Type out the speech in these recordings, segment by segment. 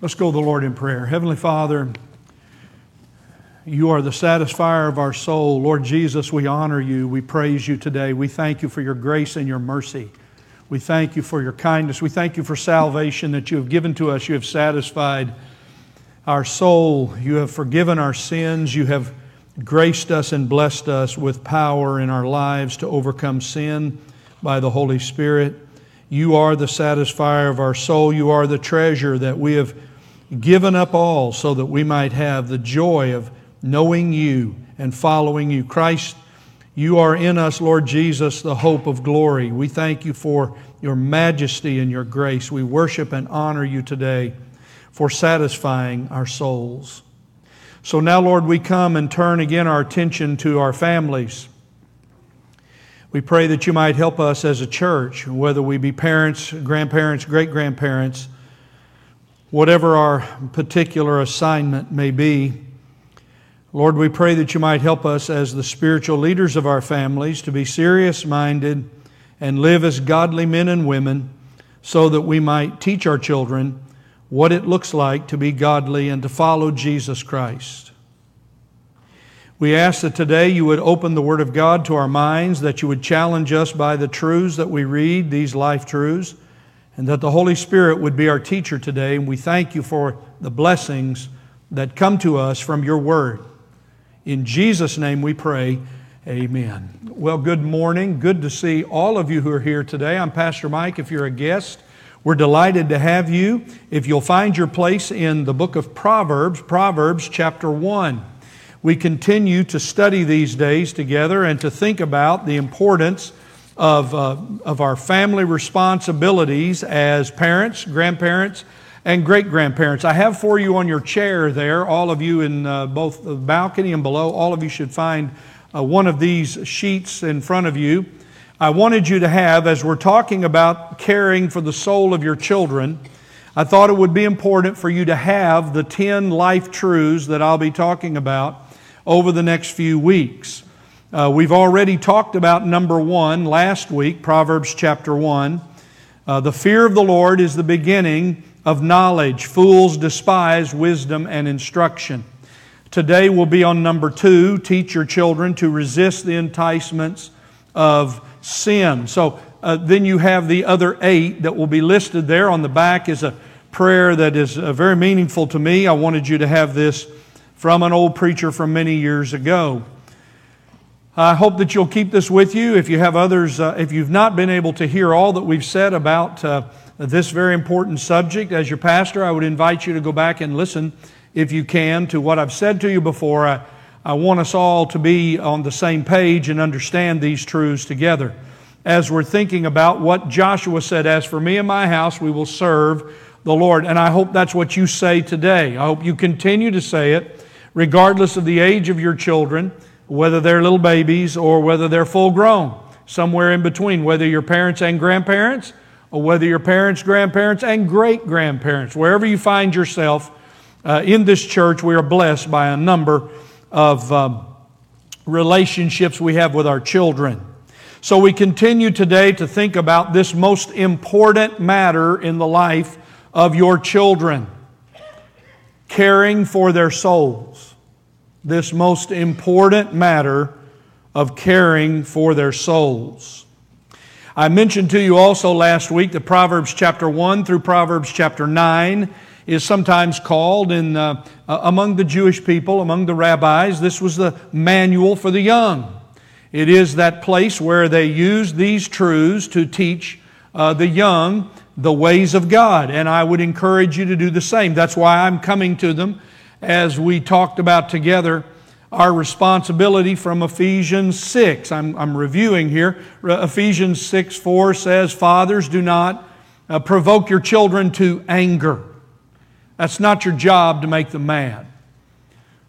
Let's go to the Lord in prayer. Heavenly Father, you are the satisfier of our soul. Lord Jesus, we honor you. We praise you today. We thank you for your grace and your mercy. We thank you for your kindness. We thank you for salvation that you have given to us. You have satisfied our soul. You have forgiven our sins. You have graced us and blessed us with power in our lives to overcome sin by the Holy Spirit. You are the satisfier of our soul. You are the treasure that we have given up all so that we might have the joy of knowing you and following you. Christ, you are in us, Lord Jesus, the hope of glory. We thank you for your majesty and your grace. We worship and honor you today for satisfying our souls. So now, Lord, we come and turn again our attention to our families. We pray that you might help us as a church, whether we be parents, grandparents, great grandparents, whatever our particular assignment may be. Lord, we pray that you might help us as the spiritual leaders of our families to be serious minded and live as godly men and women so that we might teach our children what it looks like to be godly and to follow Jesus Christ. We ask that today you would open the Word of God to our minds, that you would challenge us by the truths that we read, these life truths, and that the Holy Spirit would be our teacher today. And we thank you for the blessings that come to us from your Word. In Jesus' name we pray, amen. Well, good morning. Good to see all of you who are here today. I'm Pastor Mike. If you're a guest, we're delighted to have you. If you'll find your place in the book of Proverbs, Proverbs chapter 1. We continue to study these days together and to think about the importance of, uh, of our family responsibilities as parents, grandparents, and great grandparents. I have for you on your chair there, all of you in uh, both the balcony and below, all of you should find uh, one of these sheets in front of you. I wanted you to have, as we're talking about caring for the soul of your children, I thought it would be important for you to have the 10 life truths that I'll be talking about over the next few weeks. Uh, we've already talked about number one last week, Proverbs chapter 1. Uh, the fear of the Lord is the beginning of knowledge. Fools despise wisdom and instruction. Today we'll be on number two teach your children to resist the enticements of sin. So uh, then you have the other eight that will be listed there. On the back is a prayer that is uh, very meaningful to me. I wanted you to have this from an old preacher from many years ago. I hope that you'll keep this with you. If you have others, uh, if you've not been able to hear all that we've said about uh, this very important subject. As your pastor, I would invite you to go back and listen, if you can, to what I've said to you before. I, I want us all to be on the same page and understand these truths together. As we're thinking about what Joshua said, As for me and my house, we will serve the Lord. And I hope that's what you say today. I hope you continue to say it, regardless of the age of your children, whether they're little babies or whether they're full grown, somewhere in between, whether you're parents and grandparents or whether your parents, grandparents, and great grandparents, wherever you find yourself uh, in this church, we are blessed by a number of um, relationships we have with our children. So we continue today to think about this most important matter in the life of your children caring for their souls. This most important matter of caring for their souls. I mentioned to you also last week that Proverbs chapter 1 through Proverbs chapter 9 is sometimes called in, uh, uh, among the Jewish people, among the rabbis, this was the manual for the young. It is that place where they use these truths to teach uh, the young the ways of God. And I would encourage you to do the same. That's why I'm coming to them as we talked about together our responsibility from Ephesians 6. I'm, I'm reviewing here. Ephesians 6 4 says, Fathers, do not uh, provoke your children to anger. That's not your job to make them mad.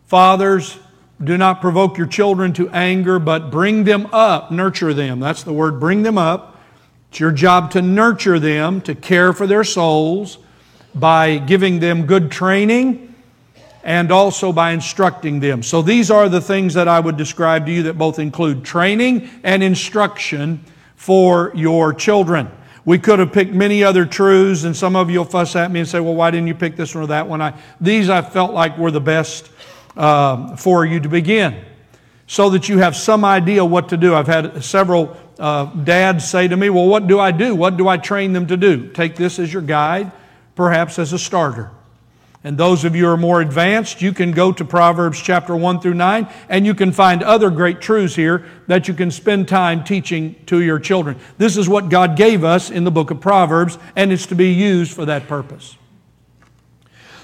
Fathers, do not provoke your children to anger, but bring them up, nurture them. That's the word, bring them up. It's your job to nurture them, to care for their souls by giving them good training and also by instructing them. So these are the things that I would describe to you that both include training and instruction for your children. We could have picked many other truths, and some of you will fuss at me and say, well, why didn't you pick this one or that one? I, these I felt like were the best uh, for you to begin so that you have some idea what to do. I've had several uh, dads say to me, Well, what do I do? What do I train them to do? Take this as your guide, perhaps as a starter. And those of you who are more advanced, you can go to Proverbs chapter 1 through 9, and you can find other great truths here that you can spend time teaching to your children. This is what God gave us in the book of Proverbs, and it's to be used for that purpose.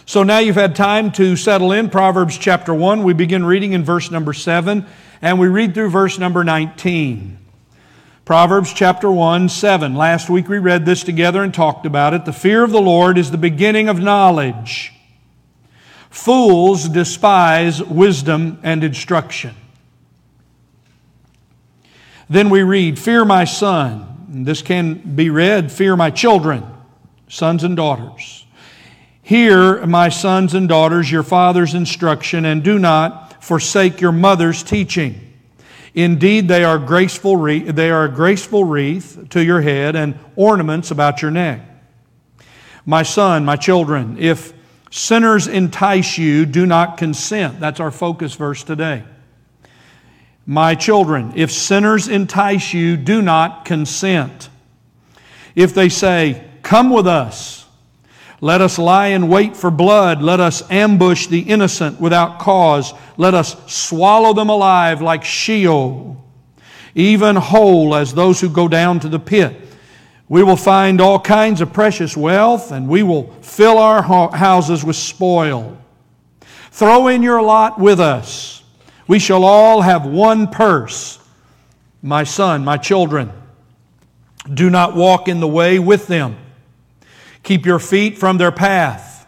So now you've had time to settle in. Proverbs chapter 1, we begin reading in verse number 7, and we read through verse number 19. Proverbs chapter 1, 7. Last week we read this together and talked about it. The fear of the Lord is the beginning of knowledge. Fools despise wisdom and instruction. Then we read, Fear my son. This can be read, Fear my children, sons and daughters. Hear, my sons and daughters, your father's instruction, and do not forsake your mother's teaching. Indeed, they are, graceful they are a graceful wreath to your head and ornaments about your neck. My son, my children, if Sinners entice you, do not consent. That's our focus verse today. My children, if sinners entice you, do not consent. If they say, Come with us, let us lie in wait for blood, let us ambush the innocent without cause, let us swallow them alive like Sheol, even whole as those who go down to the pit. We will find all kinds of precious wealth, and we will fill our houses with spoil. Throw in your lot with us. We shall all have one purse. My son, my children, do not walk in the way with them. Keep your feet from their path,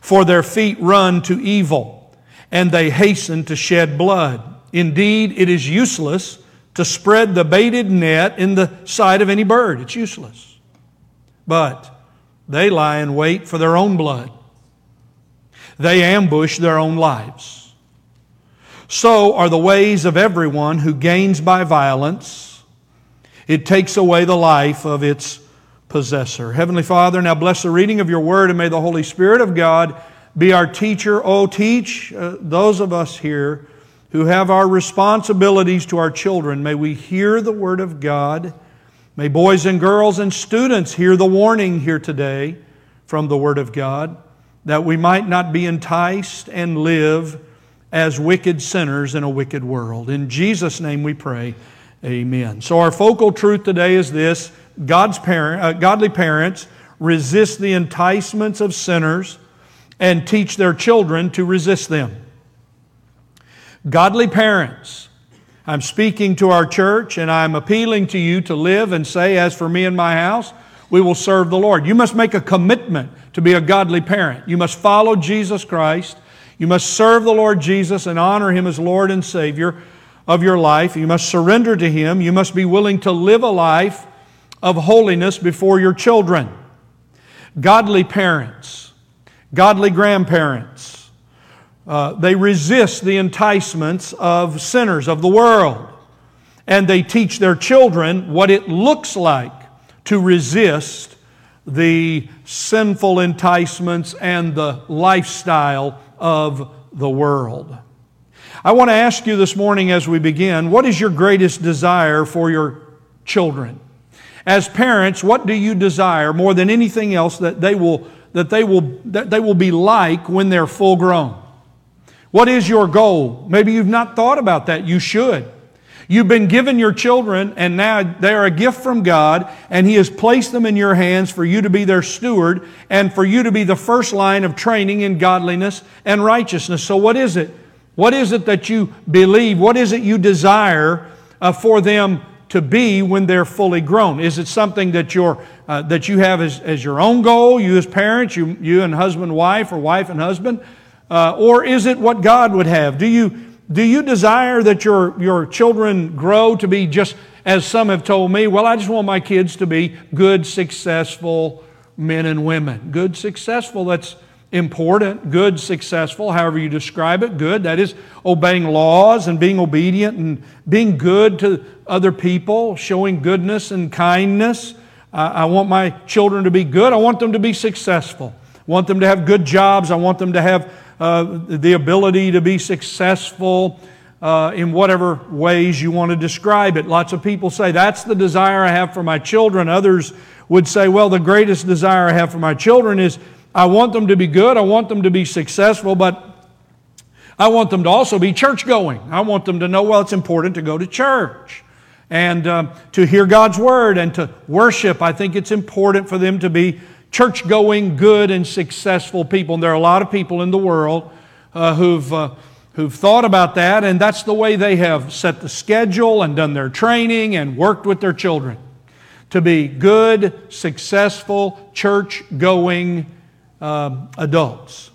for their feet run to evil, and they hasten to shed blood. Indeed, it is useless to spread the baited net in the sight of any bird. It's useless. But they lie in wait for their own blood, they ambush their own lives. So are the ways of everyone who gains by violence. It takes away the life of its possessor. Heavenly Father, now bless the reading of your word and may the Holy Spirit of God be our teacher. Oh, teach uh, those of us here who have our responsibilities to our children, may we hear the Word of God. May boys and girls and students hear the warning here today from the Word of God, that we might not be enticed and live as wicked sinners in a wicked world. In Jesus' name we pray. Amen. So, our focal truth today is this God's parent, uh, godly parents resist the enticements of sinners and teach their children to resist them. Godly parents, I'm speaking to our church and I'm appealing to you to live and say, As for me and my house, we will serve the Lord. You must make a commitment to be a godly parent. You must follow Jesus Christ. You must serve the Lord Jesus and honor Him as Lord and Savior of your life. You must surrender to Him. You must be willing to live a life of holiness before your children. Godly parents, godly grandparents, uh, they resist the enticements of sinners of the world. And they teach their children what it looks like to resist the sinful enticements and the lifestyle of the world. I want to ask you this morning as we begin what is your greatest desire for your children? As parents, what do you desire more than anything else that they will, that they will, that they will be like when they're full grown? What is your goal? Maybe you've not thought about that. You should. You've been given your children, and now they are a gift from God, and He has placed them in your hands for you to be their steward and for you to be the first line of training in godliness and righteousness. So, what is it? What is it that you believe? What is it you desire uh, for them to be when they're fully grown? Is it something that, you're, uh, that you have as, as your own goal, you as parents, you, you and husband, wife, or wife and husband? Uh, or is it what God would have? Do you, do you desire that your, your children grow to be just, as some have told me, well, I just want my kids to be good, successful men and women? Good, successful, that's important. Good, successful, however you describe it, good. That is obeying laws and being obedient and being good to other people, showing goodness and kindness. I, I want my children to be good. I want them to be successful. I want them to have good jobs. I want them to have uh, the ability to be successful uh, in whatever ways you want to describe it. Lots of people say, That's the desire I have for my children. Others would say, Well, the greatest desire I have for my children is I want them to be good, I want them to be successful, but I want them to also be church going. I want them to know, well, it's important to go to church and um, to hear God's word and to worship. I think it's important for them to be church going, good, and successful people. And there are a lot of people in the world uh, who've, uh, who've thought about that, and that's the way they have set the schedule and done their training and worked with their children to be good, successful, church going um, adults.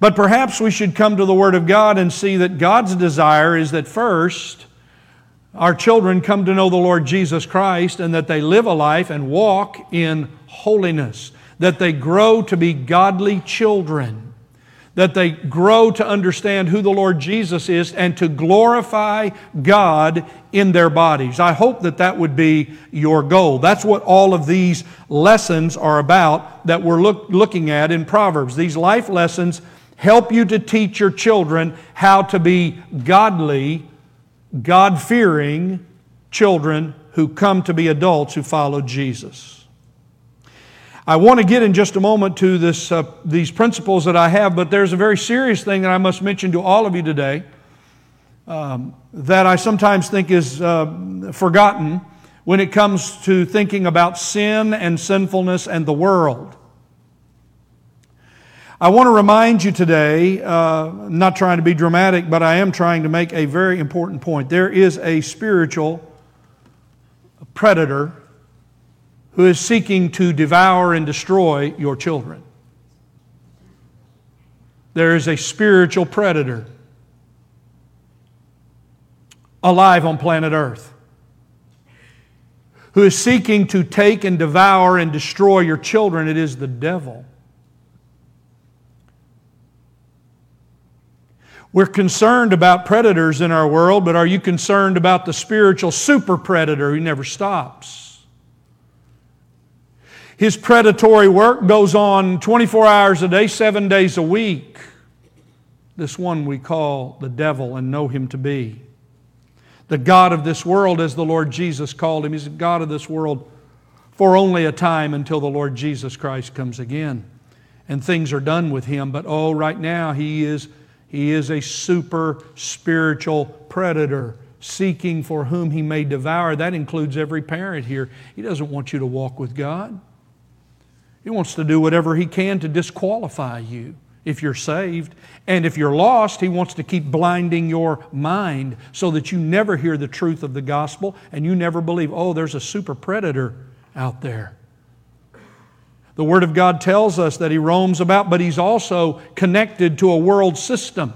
But perhaps we should come to the Word of God and see that God's desire is that first, our children come to know the Lord Jesus Christ and that they live a life and walk in holiness, that they grow to be godly children, that they grow to understand who the Lord Jesus is and to glorify God in their bodies. I hope that that would be your goal. That's what all of these lessons are about that we're look, looking at in Proverbs. These life lessons help you to teach your children how to be godly God fearing children who come to be adults who follow Jesus. I want to get in just a moment to this, uh, these principles that I have, but there's a very serious thing that I must mention to all of you today um, that I sometimes think is uh, forgotten when it comes to thinking about sin and sinfulness and the world. I want to remind you today, uh, not trying to be dramatic, but I am trying to make a very important point. There is a spiritual predator who is seeking to devour and destroy your children. There is a spiritual predator alive on planet Earth who is seeking to take and devour and destroy your children. It is the devil. We're concerned about predators in our world, but are you concerned about the spiritual super predator who never stops? His predatory work goes on 24 hours a day, seven days a week. This one we call the devil and know him to be. The God of this world, as the Lord Jesus called him, he's the God of this world for only a time until the Lord Jesus Christ comes again. And things are done with him, but oh, right now he is he is a super spiritual predator seeking for whom he may devour. That includes every parent here. He doesn't want you to walk with God. He wants to do whatever he can to disqualify you if you're saved. And if you're lost, he wants to keep blinding your mind so that you never hear the truth of the gospel and you never believe, oh, there's a super predator out there. The Word of God tells us that He roams about, but He's also connected to a world system.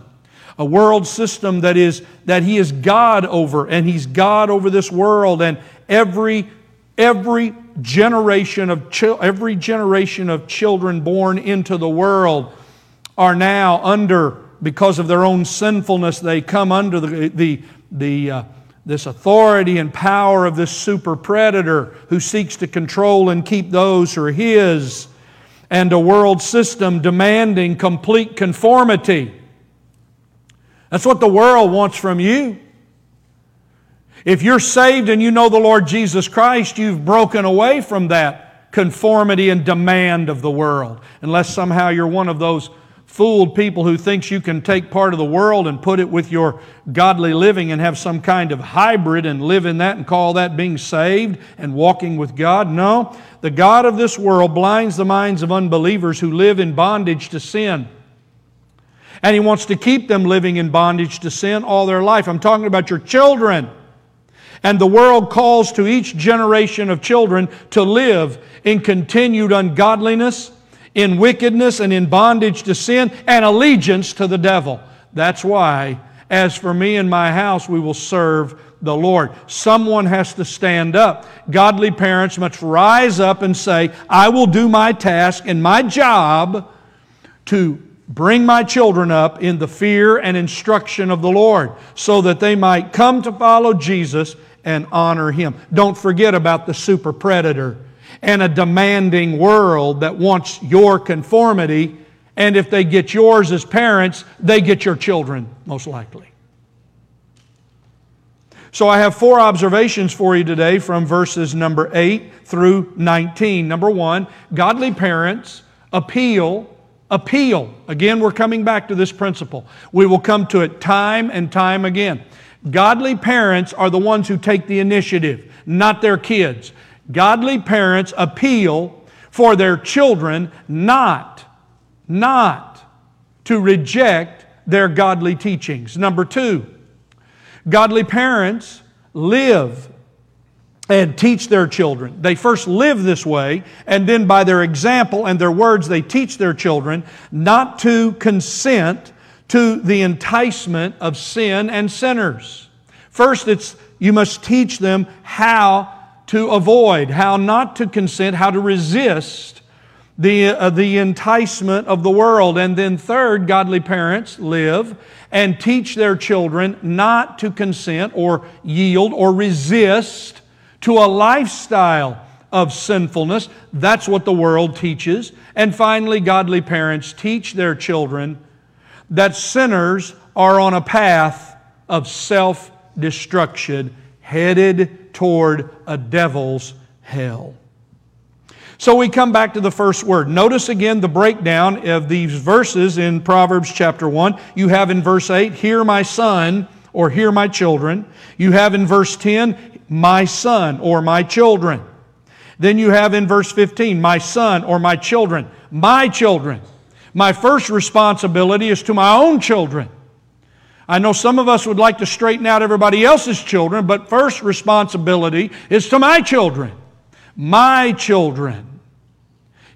A world system that is that He is God over, and He's God over this world, and every every generation of every generation of children born into the world are now under because of their own sinfulness they come under the the, the uh, this authority and power of this super predator who seeks to control and keep those who are his, and a world system demanding complete conformity. That's what the world wants from you. If you're saved and you know the Lord Jesus Christ, you've broken away from that conformity and demand of the world. Unless somehow you're one of those fooled people who thinks you can take part of the world and put it with your godly living and have some kind of hybrid and live in that and call that being saved and walking with God. No, the God of this world blinds the minds of unbelievers who live in bondage to sin. And he wants to keep them living in bondage to sin all their life. I'm talking about your children. And the world calls to each generation of children to live in continued ungodliness in wickedness and in bondage to sin and allegiance to the devil. That's why, as for me and my house, we will serve the Lord. Someone has to stand up. Godly parents must rise up and say, I will do my task and my job to bring my children up in the fear and instruction of the Lord so that they might come to follow Jesus and honor Him. Don't forget about the super predator and a demanding world that wants your conformity. And if they get yours as parents, they get your children, most likely. So I have four observations for you today from verses number 8 through 19. Number one, godly parents appeal, appeal. Again, we're coming back to this principle. We will come to it time and time again. Godly parents are the ones who take the initiative, not their kids. Godly parents appeal for their children not, not to reject their godly teachings. Number two, godly parents live and teach their children. They first live this way, and then by their example and their words, they teach their children not to consent to the enticement of sin and sinners. First, it's you must teach them how to avoid, how not to consent, how to resist the, uh, the enticement of the world. And then, third, godly parents live and teach their children not to consent or yield or resist to a lifestyle of sinfulness. That's what the world teaches. And finally, godly parents teach their children that sinners are on a path of self destruction headed toward a devil's hell. So we come back to the first word. Notice again the breakdown of these verses in Proverbs chapter 1. You have in verse 8, Hear my son, or Hear my children. You have in verse 10, My son, or my children. Then you have in verse 15, My son, or my children. My children. My first responsibility is to my own children. I know some of us would like to straighten out everybody else's children, but first responsibility is to my children. My children.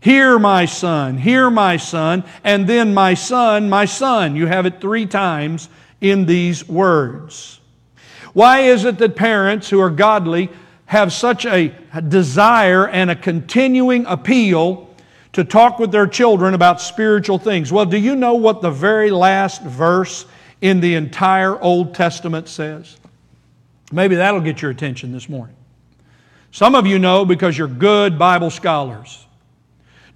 Hear my son, hear my son, and then my son, my son. You have it three times in these words. Why is it that parents who are godly have such a desire and a continuing appeal to talk with their children about spiritual things? Well, do you know what the very last verse in the entire Old Testament says? Maybe that'll get your attention this morning. Some of you know because you're good Bible scholars.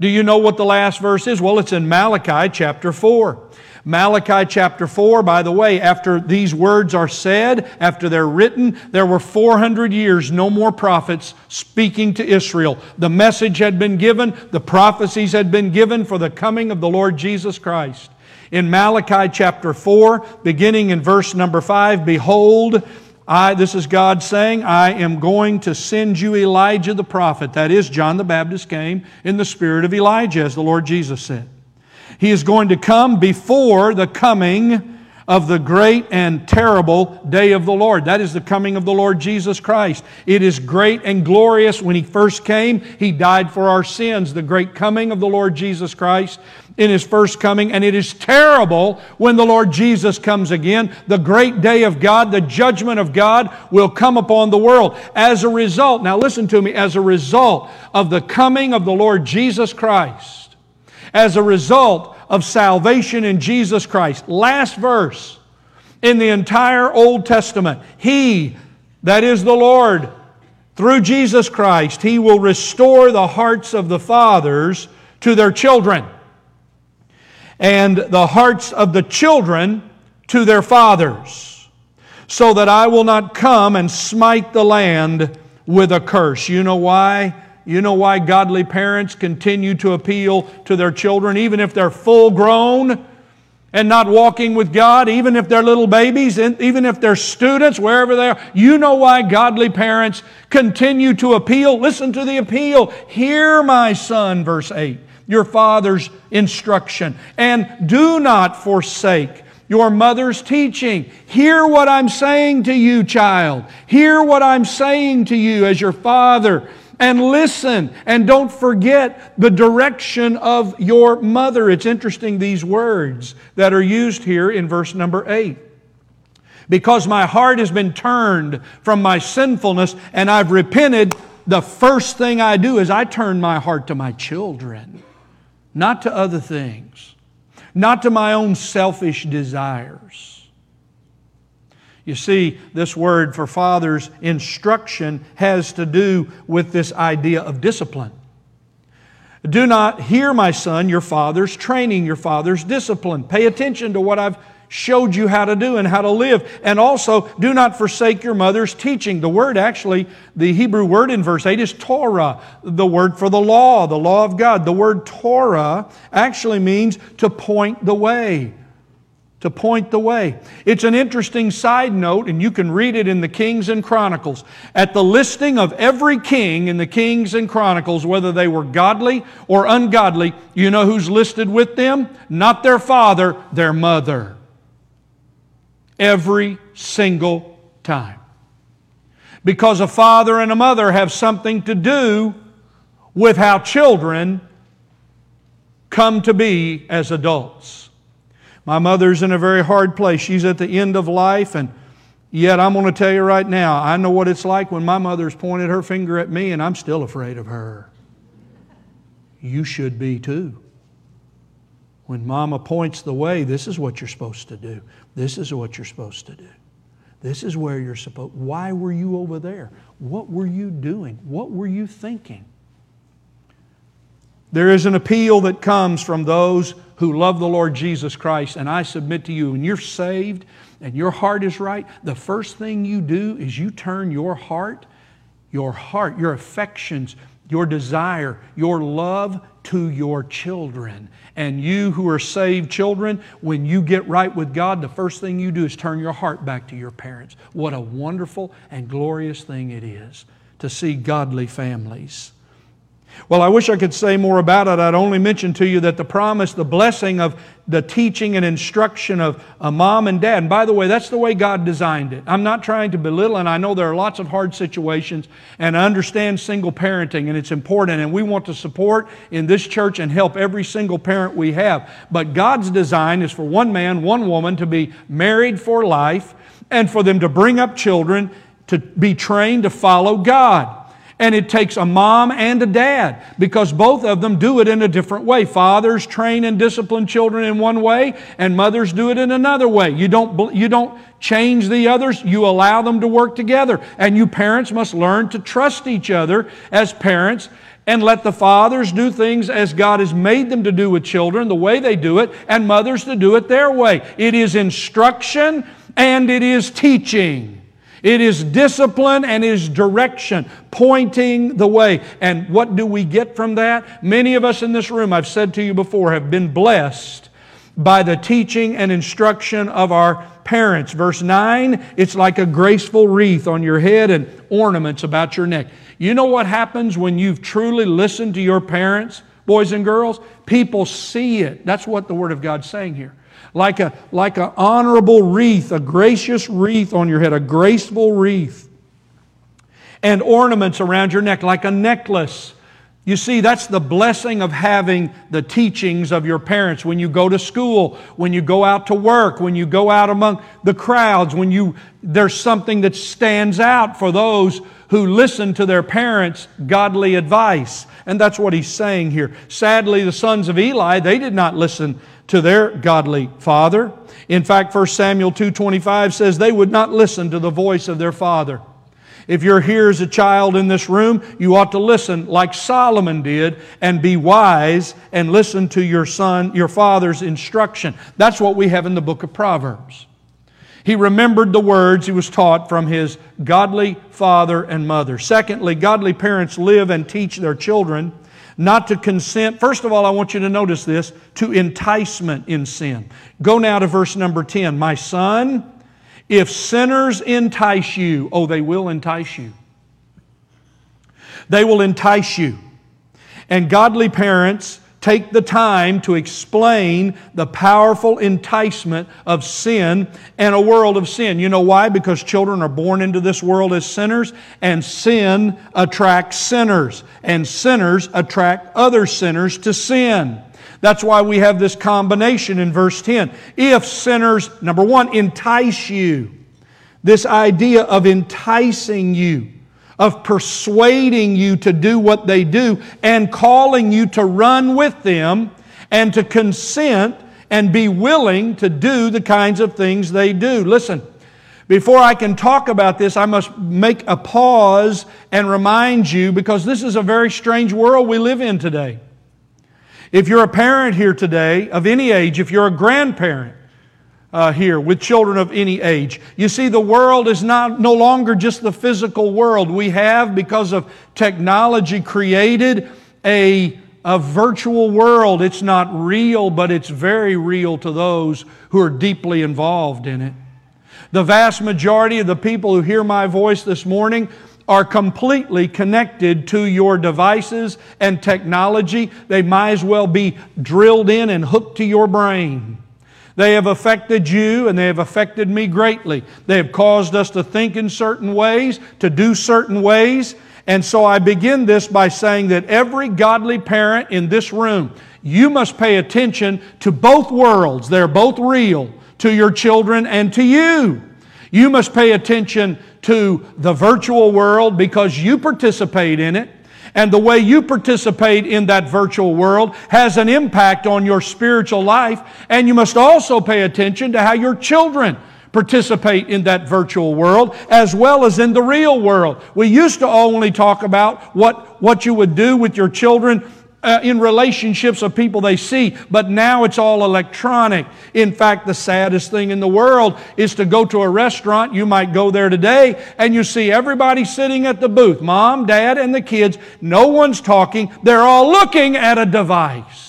Do you know what the last verse is? Well, it's in Malachi chapter 4. Malachi chapter 4, by the way, after these words are said, after they're written, there were 400 years, no more prophets speaking to Israel. The message had been given, the prophecies had been given for the coming of the Lord Jesus Christ in Malachi chapter 4, beginning in verse number 5, Behold, I, this is God saying, I am going to send you Elijah the prophet. That is, John the Baptist came in the spirit of Elijah, as the Lord Jesus said. He is going to come before the coming of the great and terrible day of the Lord. That is the coming of the Lord Jesus Christ. It is great and glorious. When He first came, He died for our sins. The great coming of the Lord Jesus Christ in His first coming. And it is terrible when the Lord Jesus comes again. The great day of God, the judgment of God will come upon the world. As a result, now listen to me, as a result of the coming of the Lord Jesus Christ, as a result of salvation in Jesus Christ. Last verse in the entire Old Testament. He, that is the Lord, through Jesus Christ, He will restore the hearts of the fathers to their children, and the hearts of the children to their fathers, so that I will not come and smite the land with a curse. You know why? You know why godly parents continue to appeal to their children, even if they're full grown and not walking with God, even if they're little babies, even if they're students, wherever they are. You know why godly parents continue to appeal. Listen to the appeal. Hear, my son, verse 8, your father's instruction, and do not forsake your mother's teaching. Hear what I'm saying to you, child. Hear what I'm saying to you as your father and listen and don't forget the direction of your mother. It's interesting, these words that are used here in verse number 8. Because my heart has been turned from my sinfulness and I've repented, the first thing I do is I turn my heart to my children, not to other things, not to my own selfish desires. You see, this word for father's instruction has to do with this idea of discipline. Do not hear, my son, your father's training, your father's discipline. Pay attention to what I've showed you how to do and how to live. And also, do not forsake your mother's teaching. The word actually, the Hebrew word in verse 8 is Torah, the word for the law, the law of God. The word Torah actually means to point the way. To point the way. It's an interesting side note, and you can read it in the Kings and Chronicles. At the listing of every king in the Kings and Chronicles, whether they were godly or ungodly, you know who's listed with them? Not their father, their mother every single time. Because a father and a mother have something to do with how children come to be as adults. My mother's in a very hard place. She's at the end of life, and yet I'm going to tell you right now, I know what it's like when my mother's pointed her finger at me, and I'm still afraid of her. You should be too. When mama points the way, this is what you're supposed to do. This is what you're supposed to do. This is where you're supposed. Why were you over there? What were you doing? What were you thinking? There is an appeal that comes from those who love the Lord Jesus Christ, and I submit to you, when you're saved and your heart is right, the first thing you do is you turn your heart, your heart, your affections, your desire, your love to your children. And you who are saved children, when you get right with God, the first thing you do is turn your heart back to your parents. What a wonderful and glorious thing it is to see godly families. Well, I wish I could say more about it. I'd only mention to you that the promise, the blessing of the teaching and instruction of a mom and dad. And by the way, that's the way God designed it. I'm not trying to belittle, and I know there are lots of hard situations, and I understand single parenting, and it's important, and we want to support in this church and help every single parent we have. But God's design is for one man, one woman to be married for life, and for them to bring up children to be trained to follow God. And it takes a mom and a dad because both of them do it in a different way. Fathers train and discipline children in one way, and mothers do it in another way. You don't, you don't change the others, you allow them to work together. And you parents must learn to trust each other as parents and let the fathers do things as God has made them to do with children, the way they do it, and mothers to do it their way. It is instruction and it is teaching. It is discipline and is direction, pointing the way. And what do we get from that? Many of us in this room, I've said to you before, have been blessed by the teaching and instruction of our parents. Verse 9, it's like a graceful wreath on your head and ornaments about your neck. You know what happens when you've truly listened to your parents, boys and girls? People see it. That's what the Word of God's saying here like a like an honorable wreath, a gracious wreath on your head, a graceful wreath, and ornaments around your neck, like a necklace. You see, that's the blessing of having the teachings of your parents when you go to school, when you go out to work, when you go out among the crowds, when you there's something that stands out for those who listen to their parents' godly advice. And that's what he's saying here. Sadly, the sons of Eli, they did not listen to their godly father. In fact, 1 Samuel 2:25 says they would not listen to the voice of their father. If you're here as a child in this room, you ought to listen like Solomon did and be wise and listen to your son, your father's instruction. That's what we have in the book of Proverbs. He remembered the words he was taught from his godly father and mother. Secondly, godly parents live and teach their children not to consent. First of all, I want you to notice this to enticement in sin. Go now to verse number 10. My son, if sinners entice you, oh, they will entice you. They will entice you. And godly parents take the time to explain the powerful enticement of sin and a world of sin. You know why? Because children are born into this world as sinners, and sin attracts sinners, and sinners attract other sinners to sin. That's why we have this combination in verse 10. If sinners, number one, entice you, this idea of enticing you of persuading you to do what they do and calling you to run with them and to consent and be willing to do the kinds of things they do. Listen, before I can talk about this, I must make a pause and remind you because this is a very strange world we live in today. If you're a parent here today of any age, if you're a grandparent uh, here with children of any age, you see the world is not no longer just the physical world. We have, because of technology, created a a virtual world. It's not real, but it's very real to those who are deeply involved in it. The vast majority of the people who hear my voice this morning are completely connected to your devices and technology. They might as well be drilled in and hooked to your brain. They have affected you and they have affected me greatly. They have caused us to think in certain ways, to do certain ways. And so I begin this by saying that every godly parent in this room, you must pay attention to both worlds. They're both real to your children and to you. You must pay attention to the virtual world because you participate in it. And the way you participate in that virtual world has an impact on your spiritual life. And you must also pay attention to how your children participate in that virtual world as well as in the real world. We used to only talk about what, what you would do with your children uh, in relationships of people they see, but now it's all electronic. In fact, the saddest thing in the world is to go to a restaurant. You might go there today and you see everybody sitting at the booth mom, dad, and the kids. No one's talking, they're all looking at a device.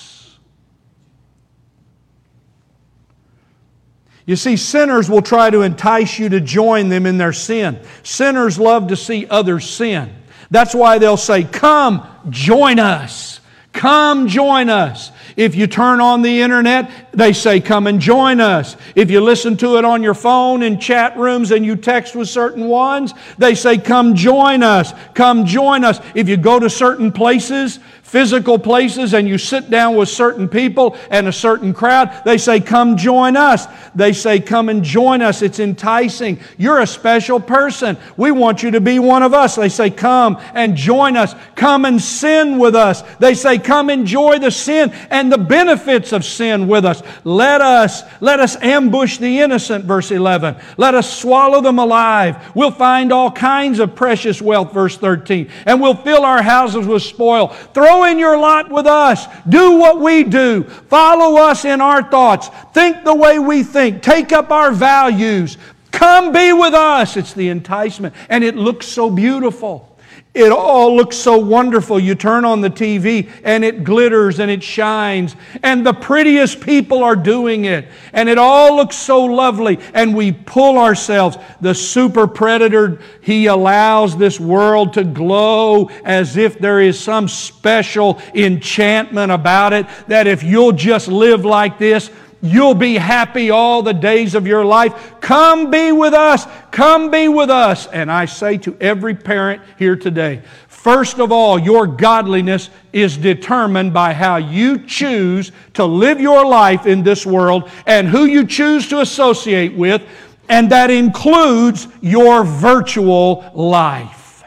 You see, sinners will try to entice you to join them in their sin. Sinners love to see others sin. That's why they'll say, Come, join us. Come join us. If you turn on the internet, they say, Come and join us. If you listen to it on your phone in chat rooms and you text with certain ones, they say, Come join us. Come join us. If you go to certain places, physical places and you sit down with certain people and a certain crowd, they say, Come join us. They say, Come and join us. It's enticing. You're a special person. We want you to be one of us. They say, Come and join us. Come and sin with us. They say, Come enjoy the sin and the benefits of sin with us. Let us, let us ambush the innocent, verse 11. Let us swallow them alive. We'll find all kinds of precious wealth, verse 13. And we'll fill our houses with spoil. Throw in your lot with us. Do what we do. Follow us in our thoughts. Think the way we think. Take up our values. Come be with us. It's the enticement. And it looks so beautiful. It all looks so wonderful. You turn on the TV and it glitters and it shines, and the prettiest people are doing it, and it all looks so lovely. And we pull ourselves. The super predator, he allows this world to glow as if there is some special enchantment about it, that if you'll just live like this, You'll be happy all the days of your life. Come be with us. Come be with us. And I say to every parent here today, first of all, your godliness is determined by how you choose to live your life in this world and who you choose to associate with, and that includes your virtual life.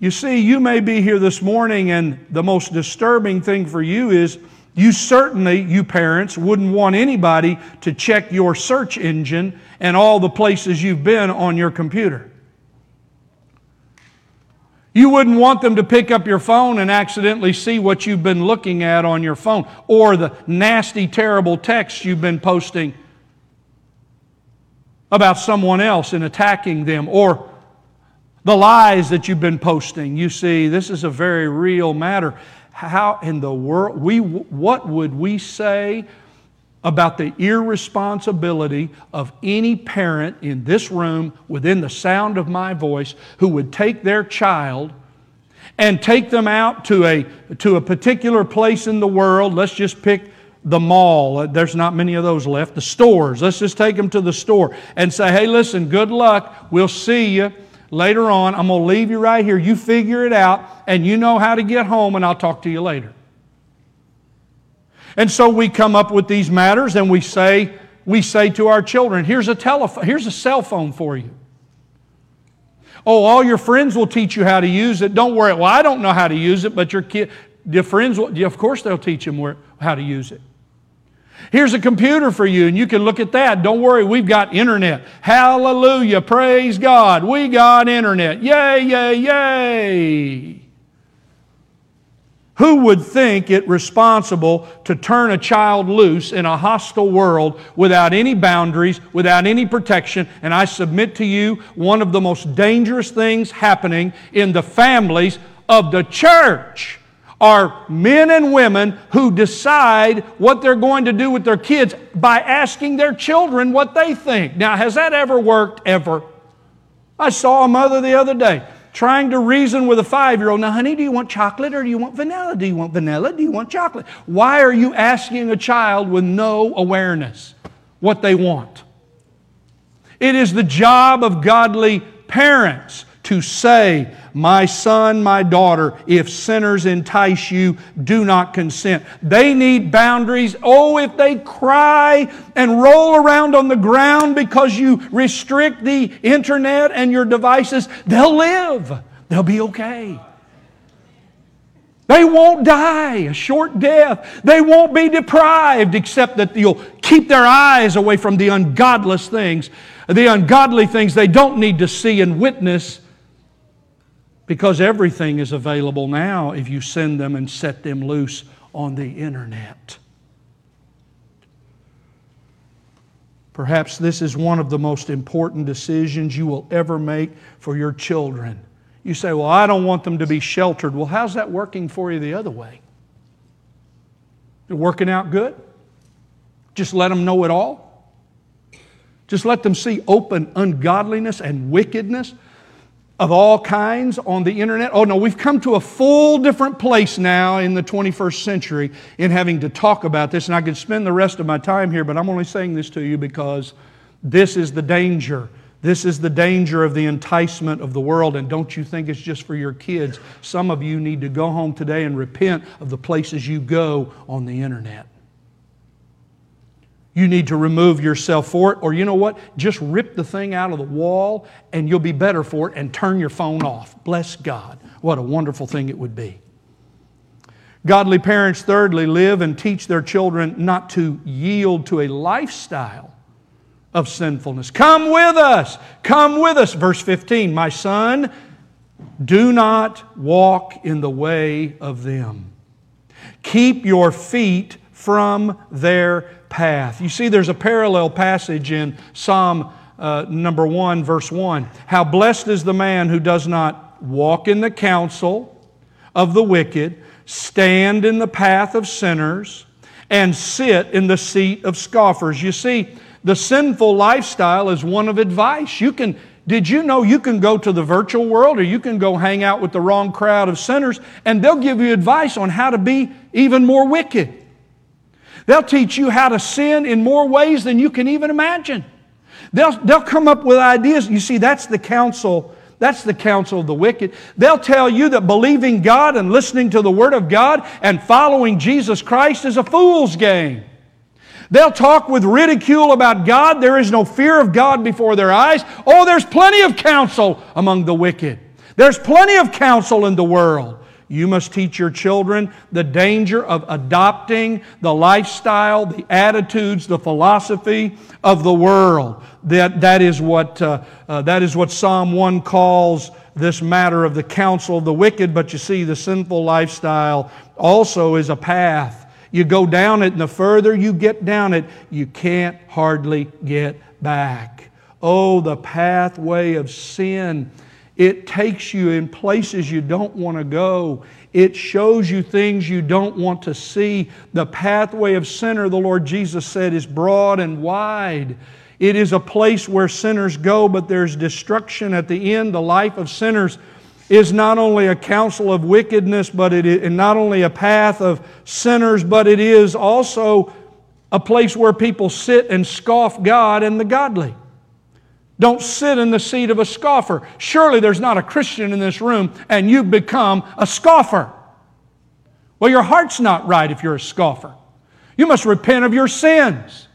You see, you may be here this morning, and the most disturbing thing for you is you certainly, you parents, wouldn't want anybody to check your search engine and all the places you've been on your computer. You wouldn't want them to pick up your phone and accidentally see what you've been looking at on your phone or the nasty, terrible texts you've been posting about someone else and attacking them or the lies that you've been posting. You see, this is a very real matter how in the world, we, what would we say about the irresponsibility of any parent in this room within the sound of my voice who would take their child and take them out to a, to a particular place in the world. Let's just pick the mall. There's not many of those left. The stores. Let's just take them to the store and say, hey, listen, good luck. We'll see you later on. I'm going to leave you right here. You figure it out, and you know how to get home, and I'll talk to you later. And so we come up with these matters, and we say, we say to our children, here's a telephone, here's a cell phone for you. Oh, all your friends will teach you how to use it. Don't worry. Well, I don't know how to use it, but your kid, your friends will, of course, they'll teach them where, how to use it. Here's a computer for you, and you can look at that. Don't worry, we've got internet. Hallelujah. Praise God. We got internet. Yay, yay, yay. Who would think it responsible to turn a child loose in a hostile world without any boundaries, without any protection? And I submit to you, one of the most dangerous things happening in the families of the church are men and women who decide what they're going to do with their kids by asking their children what they think. Now, has that ever worked? Ever? I saw a mother the other day trying to reason with a five year old. Now, honey, do you want chocolate or do you want vanilla? Do you want vanilla? Do you want chocolate? Why are you asking a child with no awareness what they want? It is the job of godly parents to say, My son, my daughter, if sinners entice you, do not consent. They need boundaries. Oh, if they cry and roll around on the ground because you restrict the internet and your devices, they'll live. They'll be okay. They won't die a short death. They won't be deprived, except that you'll keep their eyes away from the ungodless things, the ungodly things they don't need to see and witness because everything is available now if you send them and set them loose on the internet. Perhaps this is one of the most important decisions you will ever make for your children. You say, Well, I don't want them to be sheltered. Well, how's that working for you the other way? It working out good? Just let them know it all? Just let them see open ungodliness and wickedness? Of all kinds on the internet. Oh no, we've come to a full different place now in the 21st century in having to talk about this, and I could spend the rest of my time here, but I'm only saying this to you because this is the danger. This is the danger of the enticement of the world, and don't you think it's just for your kids? Some of you need to go home today and repent of the places you go on the internet. You need to remove yourself for it, or you know what? Just rip the thing out of the wall and you'll be better for it and turn your phone off. Bless God. What a wonderful thing it would be. Godly parents, thirdly, live and teach their children not to yield to a lifestyle of sinfulness. Come with us. Come with us. Verse 15 My son, do not walk in the way of them. Keep your feet from their path. You see, there's a parallel passage in Psalm uh, number 1, verse 1. How blessed is the man who does not walk in the counsel of the wicked, stand in the path of sinners, and sit in the seat of scoffers. You see, the sinful lifestyle is one of advice. You can did you know you can go to the virtual world or you can go hang out with the wrong crowd of sinners and they'll give you advice on how to be even more wicked? They'll teach you how to sin in more ways than you can even imagine. They'll, they'll come up with ideas. You see, that's the counsel. That's the counsel of the wicked. They'll tell you that believing God and listening to the Word of God and following Jesus Christ is a fool's game. They'll talk with ridicule about God. There is no fear of God before their eyes. Oh, there's plenty of counsel among the wicked. There's plenty of counsel in the world. You must teach your children the danger of adopting the lifestyle, the attitudes, the philosophy of the world. That, that, is what, uh, uh, that is what Psalm 1 calls this matter of the counsel of the wicked. But you see, the sinful lifestyle also is a path. You go down it, and the further you get down it, you can't hardly get back. Oh, the pathway of sin it takes you in places you don't want to go. It shows you things you don't want to see. The pathway of sinner, the Lord Jesus said, is broad and wide. It is a place where sinners go, but there's destruction at the end. The life of sinners is not only a counsel of wickedness, but it is not only a path of sinners, but it is also a place where people sit and scoff God and the godly. Don't sit in the seat of a scoffer. Surely there's not a Christian in this room and you've become a scoffer. Well, your heart's not right if you're a scoffer. You must repent of your sins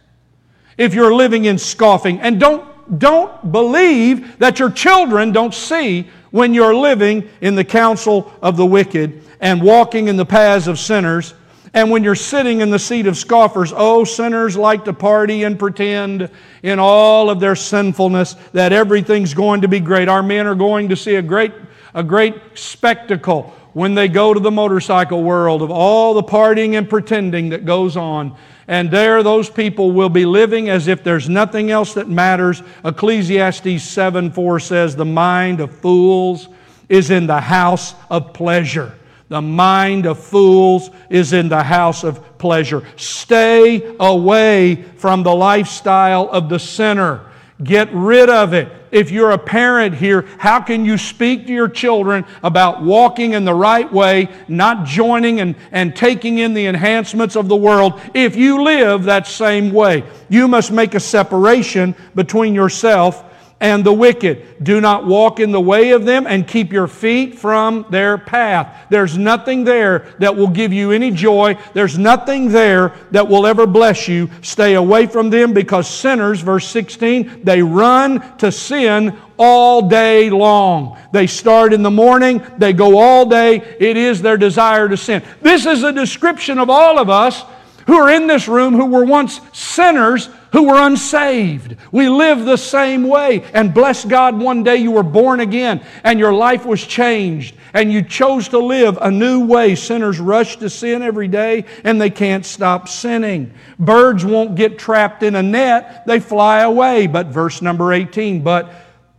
if you're living in scoffing. And don't, don't believe that your children don't see when you're living in the counsel of the wicked and walking in the paths of sinners and when you're sitting in the seat of scoffers, oh, sinners like to party and pretend in all of their sinfulness that everything's going to be great. Our men are going to see a great, a great spectacle. when they go to the motorcycle world of all the partying and pretending that goes on. And there, those people will be living as if there's nothing else that matters. Ecclesiastes 7 4 says, The mind of fools is in the house of pleasure. The mind of fools is in the house of pleasure. Stay away from the lifestyle of the sinner. Get rid of it. If you're a parent here, how can you speak to your children about walking in the right way, not joining and, and taking in the enhancements of the world if you live that same way? You must make a separation between yourself and the wicked. Do not walk in the way of them and keep your feet from their path. There's nothing there that will give you any joy. There's nothing there that will ever bless you. Stay away from them because sinners, verse 16, they run to sin all day long. They start in the morning, they go all day. It is their desire to sin. This is a description of all of us who are in this room who were once sinners who were unsaved. We live the same way. And bless God, one day you were born again and your life was changed and you chose to live a new way. Sinners rush to sin every day and they can't stop sinning. Birds won't get trapped in a net, they fly away. But verse number 18, but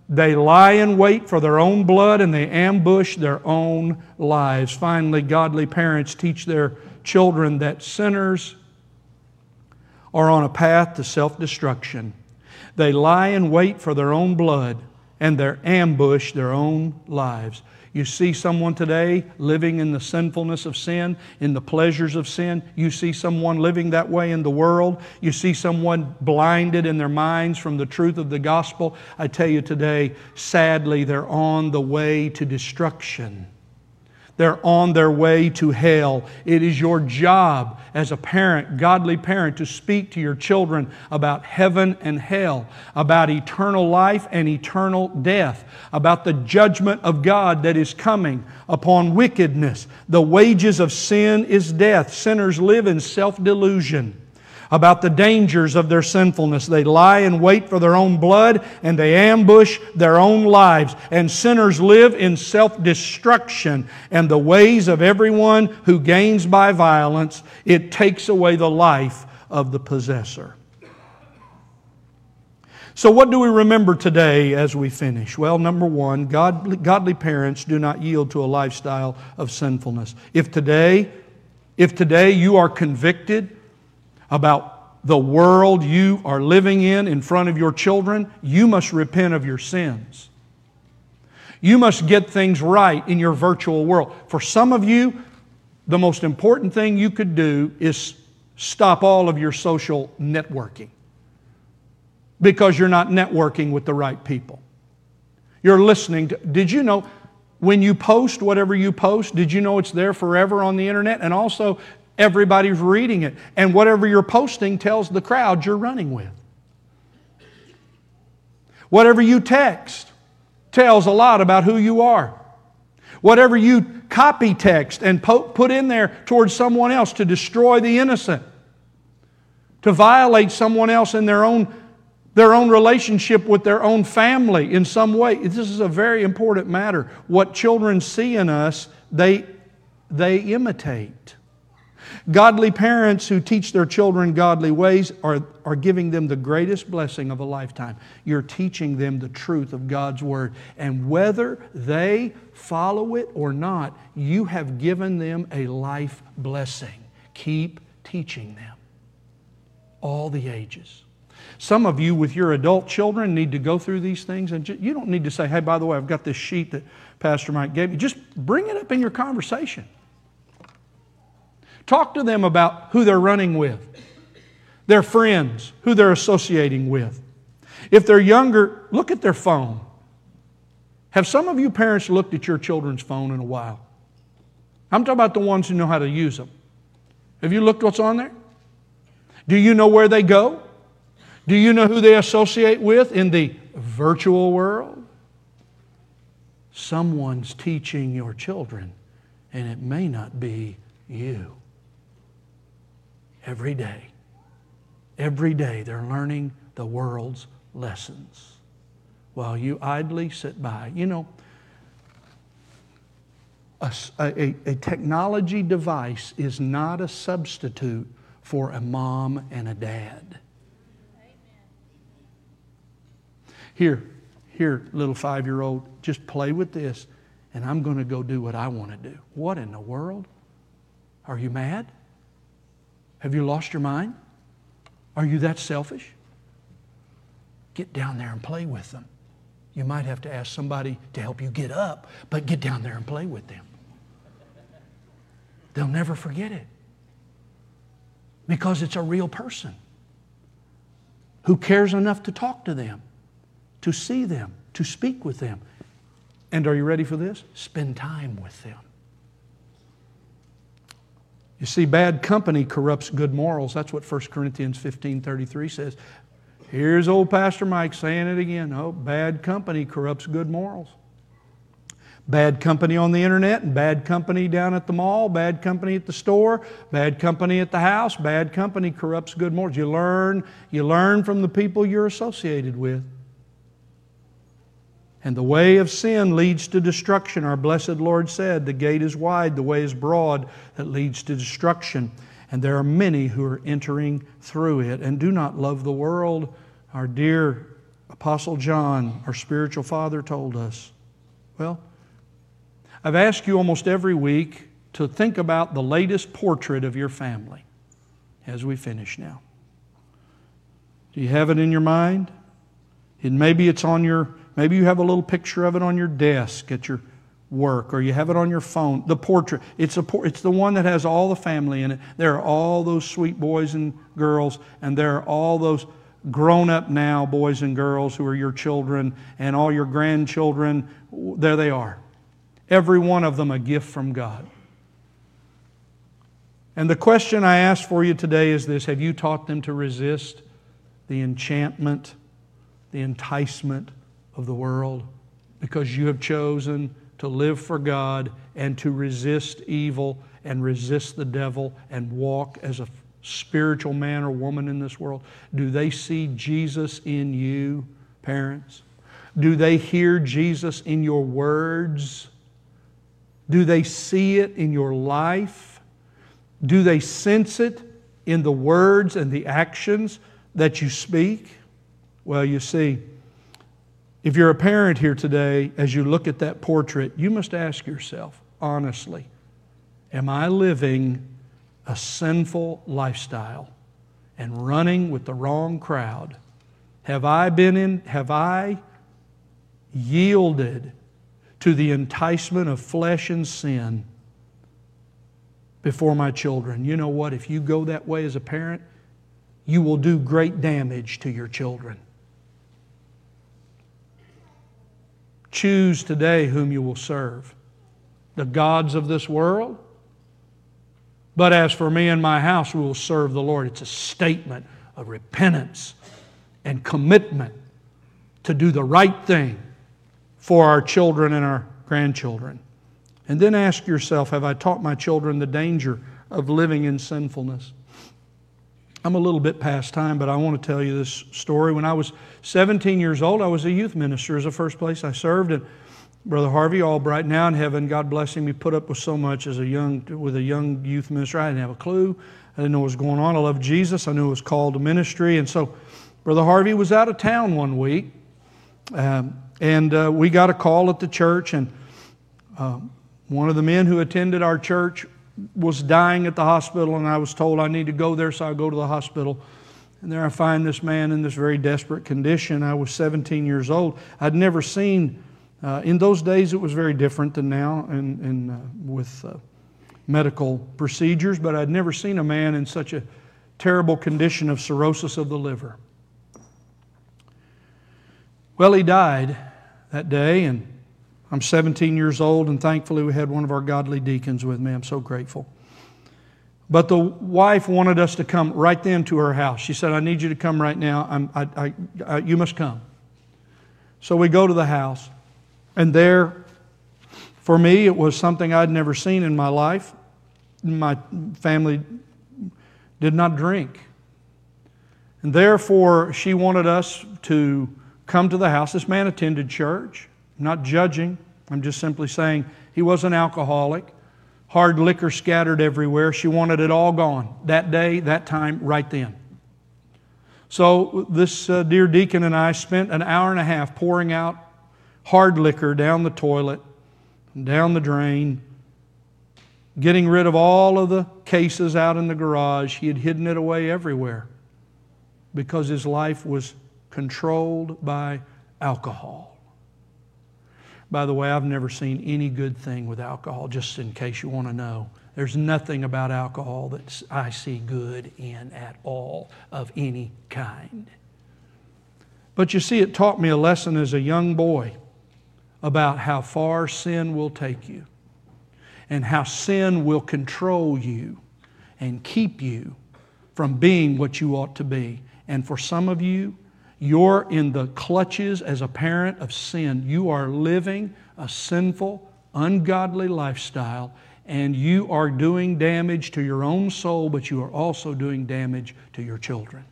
they lie in wait for their own blood and they ambush their own lives. Finally, godly parents teach their children that sinners are on a path to self destruction. They lie in wait for their own blood and they ambush their own lives. You see someone today living in the sinfulness of sin, in the pleasures of sin. You see someone living that way in the world. You see someone blinded in their minds from the truth of the gospel. I tell you today, sadly, they're on the way to destruction. They're on their way to hell. It is your job as a parent, godly parent, to speak to your children about heaven and hell, about eternal life and eternal death, about the judgment of God that is coming upon wickedness. The wages of sin is death. Sinners live in self delusion about the dangers of their sinfulness. They lie in wait for their own blood and they ambush their own lives. And sinners live in self destruction and the ways of everyone who gains by violence. It takes away the life of the possessor. So, what do we remember today as we finish? Well, number one, God, godly parents do not yield to a lifestyle of sinfulness. If today, if today you are convicted about the world you are living in in front of your children, you must repent of your sins. You must get things right in your virtual world. For some of you, the most important thing you could do is stop all of your social networking because you're not networking with the right people. You're listening to, did you know when you post whatever you post, did you know it's there forever on the internet? And also, Everybody's reading it. And whatever you're posting tells the crowd you're running with. Whatever you text tells a lot about who you are. Whatever you copy text and put in there towards someone else to destroy the innocent, to violate someone else in their own, their own relationship with their own family in some way. This is a very important matter. What children see in us, they, they imitate. Godly parents who teach their children godly ways are, are giving them the greatest blessing of a lifetime. You're teaching them the truth of God's Word. And whether they follow it or not, you have given them a life blessing. Keep teaching them. All the ages. Some of you, with your adult children, need to go through these things. And you don't need to say, hey, by the way, I've got this sheet that Pastor Mike gave you. Just bring it up in your conversation. Talk to them about who they're running with, their friends, who they're associating with. If they're younger, look at their phone. Have some of you parents looked at your children's phone in a while? I'm talking about the ones who know how to use them. Have you looked what's on there? Do you know where they go? Do you know who they associate with in the virtual world? Someone's teaching your children, and it may not be you every day. Every day they're learning the world's lessons while you idly sit by. You know, a, a, a technology device is not a substitute for a mom and a dad. Here, here, little five year old, just play with this, and I'm going to go do what I want to do. What in the world? Are you mad? Have you lost your mind? Are you that selfish? Get down there and play with them. You might have to ask somebody to help you get up, but get down there and play with them. They'll never forget it because it's a real person who cares enough to talk to them, to see them, to speak with them. And are you ready for this? Spend time with them. You see, bad company corrupts good morals. That's what 1 Corinthians 15 33 says. Here's old Pastor Mike saying it again. Oh, bad company corrupts good morals. Bad company on the internet and bad company down at the mall, bad company at the store, bad company at the house, bad company corrupts good morals. You learn, you learn from the people you're associated with. And the way of sin leads to destruction. Our blessed Lord said, The gate is wide, the way is broad that leads to destruction. And there are many who are entering through it and do not love the world. Our dear Apostle John, our spiritual father, told us. Well, I've asked you almost every week to think about the latest portrait of your family as we finish now. Do you have it in your mind? And maybe it's on your, maybe you have a little picture of it on your desk at your work or you have it on your phone. The portrait, it's, a, it's the one that has all the family in it. There are all those sweet boys and girls, and there are all those grown up now boys and girls who are your children and all your grandchildren. There they are. Every one of them a gift from God. And the question I ask for you today is this Have you taught them to resist the enchantment, the enticement of the world? Because you have chosen to live for God and to resist evil and resist the devil and walk as a spiritual man or woman in this world? Do they see Jesus in you, parents? Do they hear Jesus in your words? Do they see it in your life? Do they sense it in the words and the actions that you speak? Well, you see, if you're a parent here today, as you look at that portrait, you must ask yourself honestly Am I living a sinful lifestyle and running with the wrong crowd? Have I been in, have I yielded to the enticement of flesh and sin before my children? You know what? If you go that way as a parent, you will do great damage to your children. Choose today whom you will serve the gods of this world. But as for me and my house, we will serve the Lord. It's a statement of repentance and commitment to do the right thing for our children and our grandchildren. And then ask yourself Have I taught my children the danger of living in sinfulness? I'm a little bit past time, but I want to tell you this story. When I was 17 years old, I was a youth minister as the first place I served. And Brother Harvey Albright, now in heaven, God bless him, he put up with so much as a young, with a young youth minister. I didn't have a clue. I didn't know what was going on. I loved Jesus. I knew it was called to ministry. And so Brother Harvey was out of town one week. Um, and uh, we got a call at the church, and uh, one of the men who attended our church was dying at the hospital, and I was told I need to go there, so I go to the hospital. And there I find this man in this very desperate condition. I was 17 years old. I'd never seen, uh, in those days, it was very different than now and, in, uh, with uh, medical procedures, but I'd never seen a man in such a terrible condition of cirrhosis of the liver. Well, he died that day, and I'm 17 years old, and thankfully we had one of our godly deacons with me. I'm so grateful. But the wife wanted us to come right then to her house. She said, I need you to come right now. I, I, I, you must come. So we go to the house, and there, for me, it was something I'd never seen in my life. My family did not drink. And therefore, she wanted us to come to the house. This man attended church. I'm not judging. I'm just simply saying He was an alcoholic, hard liquor scattered everywhere. She wanted it all gone that day, that time, right then. So, this uh, dear deacon and I spent an hour and a half pouring out hard liquor down the toilet, down the drain, getting rid of all of the cases out in the garage. He had hidden it away everywhere because his life was controlled by alcohol. By the way, I've never seen any good thing with alcohol, just in case you want to know. There's nothing about alcohol that I see good in at all of any kind. But you see, it taught me a lesson as a young boy about how far sin will take you and how sin will control you and keep you from being what you ought to be. And for some of you, you're in the clutches as a parent of sin. You are living a sinful, ungodly lifestyle, and you are doing damage to your own soul, but you are also doing damage to your children.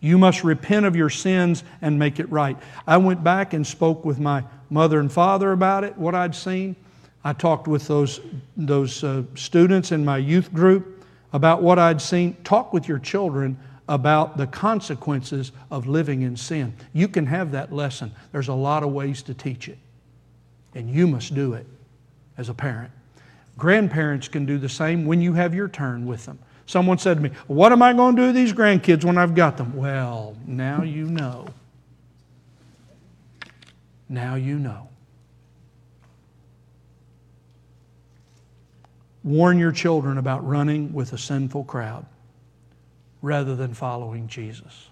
You must repent of your sins and make it right. I went back and spoke with my mother and father about it, what I'd seen. I talked with those, those uh, students in my youth group about what I'd seen. Talk with your children about the consequences of living in sin. You can have that lesson. There's a lot of ways to teach it, and you must do it as a parent. Grandparents can do the same when you have your turn with them. Someone said to me, What am I going to do with these grandkids when I've got them? Well, now you know. Now you know. Warn your children about running with a sinful crowd rather than following Jesus.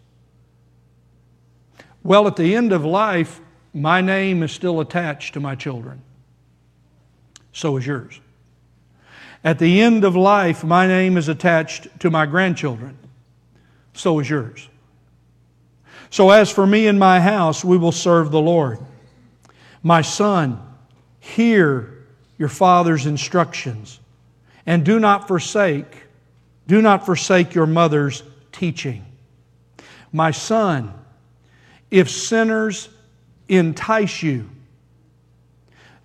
Well, at the end of life, my name is still attached to my children. So is yours. At the end of life, my name is attached to my grandchildren. So is yours. So, as for me and my house, we will serve the Lord. My son, hear your father's instructions and do not forsake do not forsake your mother's teaching. My son, if sinners entice you,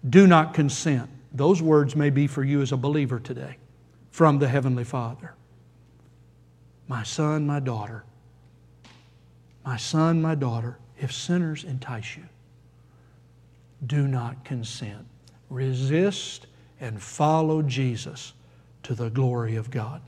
do not consent. Those words may be for you as a believer today from the Heavenly Father. My son, my daughter, my son, my daughter, if sinners entice you, do not consent. Resist and follow Jesus to the glory of God.